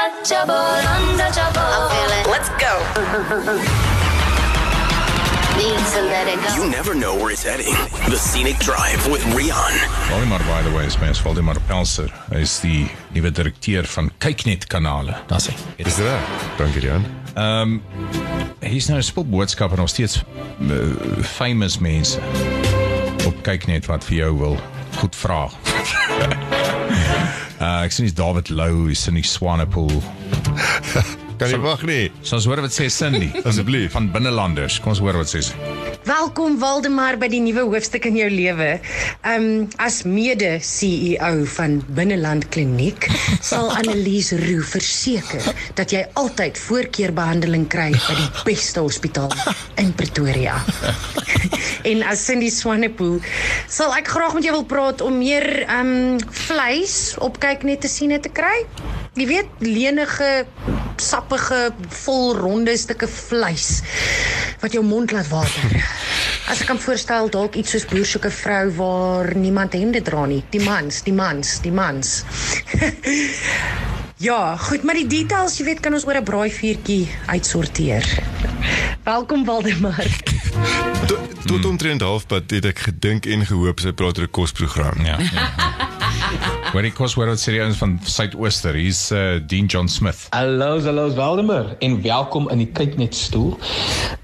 untouchable, untouchable. I feel it. Let's go. Need to let it go. You never know where it's heading. The Scenic Drive with Rian. Waldemar by the way is mens Waldemar Pelser. Hy is die nuwe direkteur van Kyknet kanale. Dis hy. Is dit reg? Dankie Jan. Hier's nou 'n spul boodskappe nog steeds uh, famous mense op Kyknet wat vir jou wil goed vra. uh, ek sien dis David Lou, die Swanepoel. Kan jy wag nie? So ons hoor wat sê Cindy Asseblief. van binnelanders. Kom ons hoor wat sê sy. Welkom Waldemar by die nuwe hoofstuk in jou lewe. Um as mede-CEO van Binneland Kliniek sal Annelies Roo verseker dat jy altyd voorkeurbehandeling kry by die beste hospitaal in Pretoria. en as Cindy Swanepoel sal ek graag met jou wil praat om meer um vleis op kyk net te sien te kry. Jy weet, lenige, sappige, vol ronde stukke vleis wat jou mond laat water. As ek kan voorstel dalk iets soos boer soek 'n vrou waar niemand hemde dra nie. Die mans, die mans, die mans. ja, goed, maar die details, jy weet, kan ons oor 'n braaivuurtjie uitsorteer. Welkom Waldemar. Tot, tot omtrent halfpad het ek gedink en gehoop sy praat oor 'n kosprogram. Ja. ja. Die kos word serieus van Suidooster. Hier's uh, Dean John Smith. Hallo, hallo Waldemar en welkom in die kyknet stoel.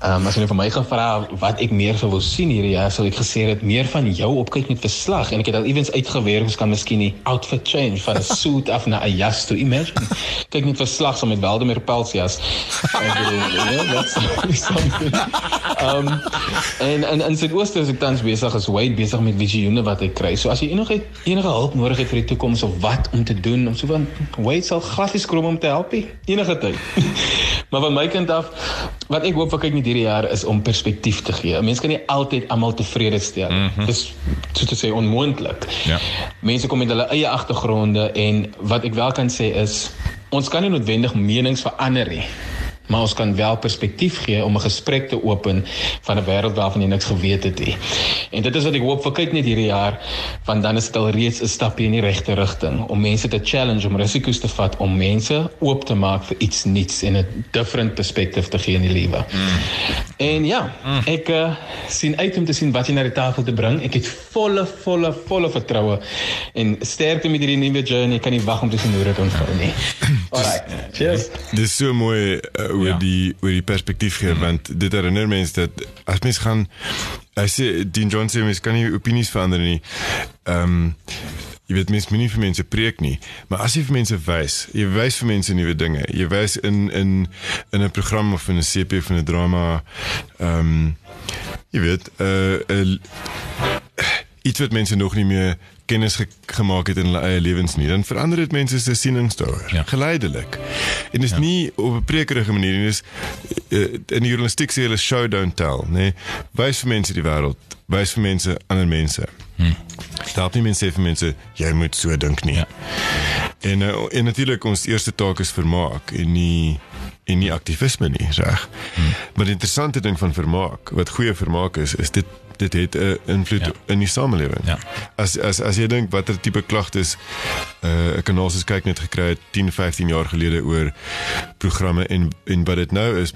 Ehm um, as jy nou vir my gevra wat ek meer sou wil sien hierdie jaar, sou ek gesê het meer van jou op kyknet verslag en ek het al iewens uitgewerk ons kan miskien die outfit change van 'n suit af na 'n jas toe imagine. Kyknet verslag saam met Waldemar Pelsias. Ek bedoel, ja, something. Ehm en en in Suidooster is ek tans besig as Wade besig met visioene wat ek kry. So as jy enige enige hulp nodig het vir die toekoms of wat om te doen, om so van Wade sal glad skrom om te help nie. enige tyd. maar van my kant af wat ek hoop vir kyk net hierdie jaar is om perspektief te gee. 'n Mens kan nie altyd almal tevrede stel. Mm -hmm. Dis so te sê onmoontlik. Ja. Mense kom met hulle eie agtergronde en wat ek wel kan sê is ons kan nie noodwendig menings verander nie maar ons kan wel perspektief gee om 'n gesprek te open van 'n wêreld waarvan jy niks geweet het nie. En dit is wat ek hoop vir kyk net hierdie jaar, want dan is dit al reeds 'n stapie in die regte rigting om mense te challenge om risiko's te vat om mense oop te maak vir iets nuuts en 'n different perspective te gee in die lewe. Mm. En ja, mm. ek uh, sien uit om te sien wat jy na die tafel te bring. Ek het volle volle volle vertroue en sterkte met hierdie nuwe journey. Ek kan nie wag om te sien hoe dit ontvou nie. Alright. Cheers. Dis so mooi uh, oor Ja. die oor die perspektief gee mm. want dit herinner mense dat as mens gaan hy sê Dean John sê mens kan nie opinies verander nie. Ehm um, jy weet mens moenie vir mense preek nie, maar as jy vir mense wys, jy wys vir mense nuwe dinge. Jy wys in in in 'n program of in 'n CP of 'n drama ehm um, jy weet 'n uh, uh, iets wat mense nog nie meer kennis ge gemaak het in hulle eie lewens nie, dan verander dit mense se sienings daaroor. Ja. Geleidelik. En dis ja. nie op 'n prekerige manier nie, dis uh, in die journalistiek sê hulle show don't tell, nê. Nee. Wys vir mense die wêreld, wys vir mense ander mense. Hm. Daar nie mense sê vir mense jy moet so dink nie. Ja. En uh, en natuurlik ons eerste taak is vermaak en nie en nie aktivisme nie, reg? Hmm. Maar die interessante ding van vermaak, wat goeie vermaak is, is dit dit het 'n uh, invloed Ja. in die samelewing. Ja. As as as jy dink watter tipe klagtes uh, kanaal soos kyk net gekry het 10, 15 jaar gelede oor programme en en wat dit nou is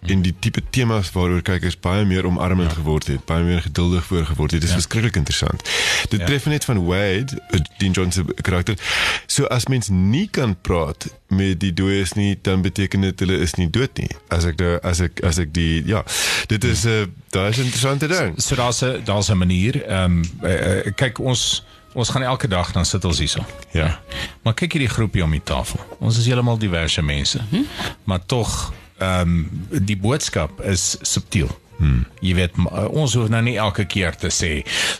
en die tipe temas waaroor kykers baie meer omarmend ja. geword het, baie meer geduldig voor geword het. Dit is ja. verskriklik interessant. Dit Ja. tref net van Wade, uh, Dean Johnson se karakter. So as mens nie kan praat met die dooies nie, dan beteken dit hulle is nie dood nie. As ek nou as ek as ek die ja, dit is 'n uh, daar is 'n interessante ding. So daar's 'n daar's 'n manier. Ehm um, uh, uh, kyk ons ons gaan elke dag dan sit ons hierso. Ja. Maar kyk hierdie groepie om die tafel. Ons is heeltemal diverse mense. Hm? Maar tog ehm um, die boodskap is subtiel. Hmm. Jy weet uh, ons hoef nou nie elke keer te sê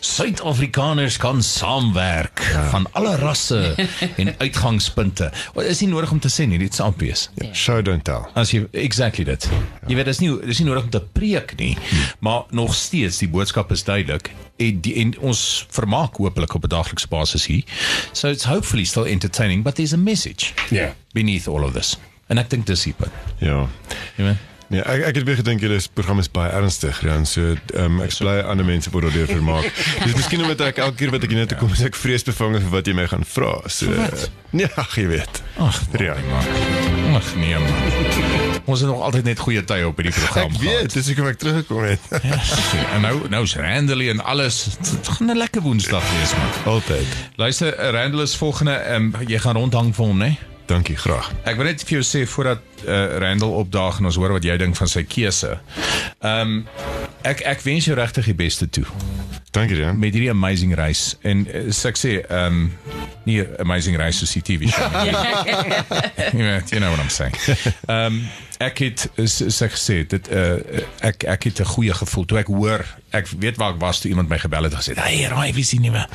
Suid-Afrikaners kan saamwerk ja. van alle rasse en uitgangspunte. Wat is nie nodig om te sê nie, dit is obvious. ja. Show don't tell. As jy exactly dit. Jy weet dis nie dis nie nodig om te preek nie, maar nog steeds die boodskap is duidelik en, die, en ons vermaak hopelik op 'n daaglikse basis hier. So it's hopefully still entertaining, but there's a message. Ja. Beneath all of this. En ek dink dis die punt. Ja. Jy weet. Ja, ek ek het weer gedink julle program is baie ernstig, Jan. So ehm um, ek bly ander mense word daardeur vermaak. Dis miskien omdat ek elke keer wat ek hier net toe kom, is ek vreesbevange vir wat jy my gaan vra. So wat? Ja, jy weet. Ag, Ja. man. Ag nee man. Ons het nog altyd net goeie tye op hierdie program Ek weet, dis hoekom ek teruggekom het. Ja, en nou nou is Randall en alles. Dit gaan 'n lekker Woensdag wees man. Altyd. Luister, Randall is volgende um, jy gaan rondhang vir hom, né? Nee? Dankie, graag. Ek wil net vir jou sê voordat uh, Randall opdaag en ons hoor wat jy dink van sy keuse. Ehm um, ek ek wens jou regtig die beste toe Dankie, Jan. met hierdie amazing reis en uh, so ek sê ehm um, nie amazing reis soos die TV show. you, know, you know what I'm saying. Ehm um, ek het sê gesê dit uh, ek ek het 'n goeie gevoel toe ek hoor ek weet waar ek was toe iemand my gebel het en gesê hey raai wie sien nie meer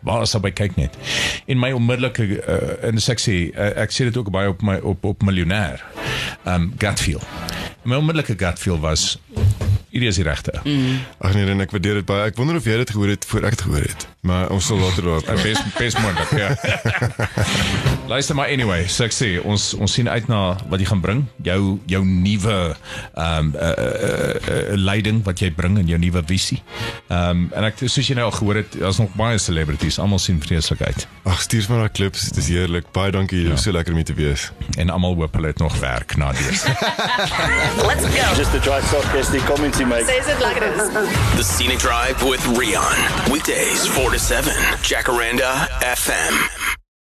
waar is hy by kyk net en my onmiddellike uh, en as ek sê uh, ek sê dit ook baie op my op op miljonair um gut feel my onmiddellike gut feel was hierdie is die regte mm. Ag nee, en ek waardeer dit baie. Ek wonder of jy dit gehoor het voor ek dit gehoor het. Maar ons sal later daarop. bes bes moontlik ja luister maar anyway so ek sê ons ons sien uit na wat jy gaan bring jou jou nuwe um uh, uh, uh, leiding wat jy bring en jou nuwe visie um en ek soos jy nou al gehoor het daar's nog baie celebrities almal sien vreeslik uit Ag, stuur vir my daai klips. Dit is heerlik. Baie dankie. Dit was so lekker om hier te wees. en almal hoop hulle het nog werk na dit Let's go. Just to try sarcastic comments he. Says it like it is. The Scenic Drive with Rion. Weekdays 4 to 7. Jacaranda FM.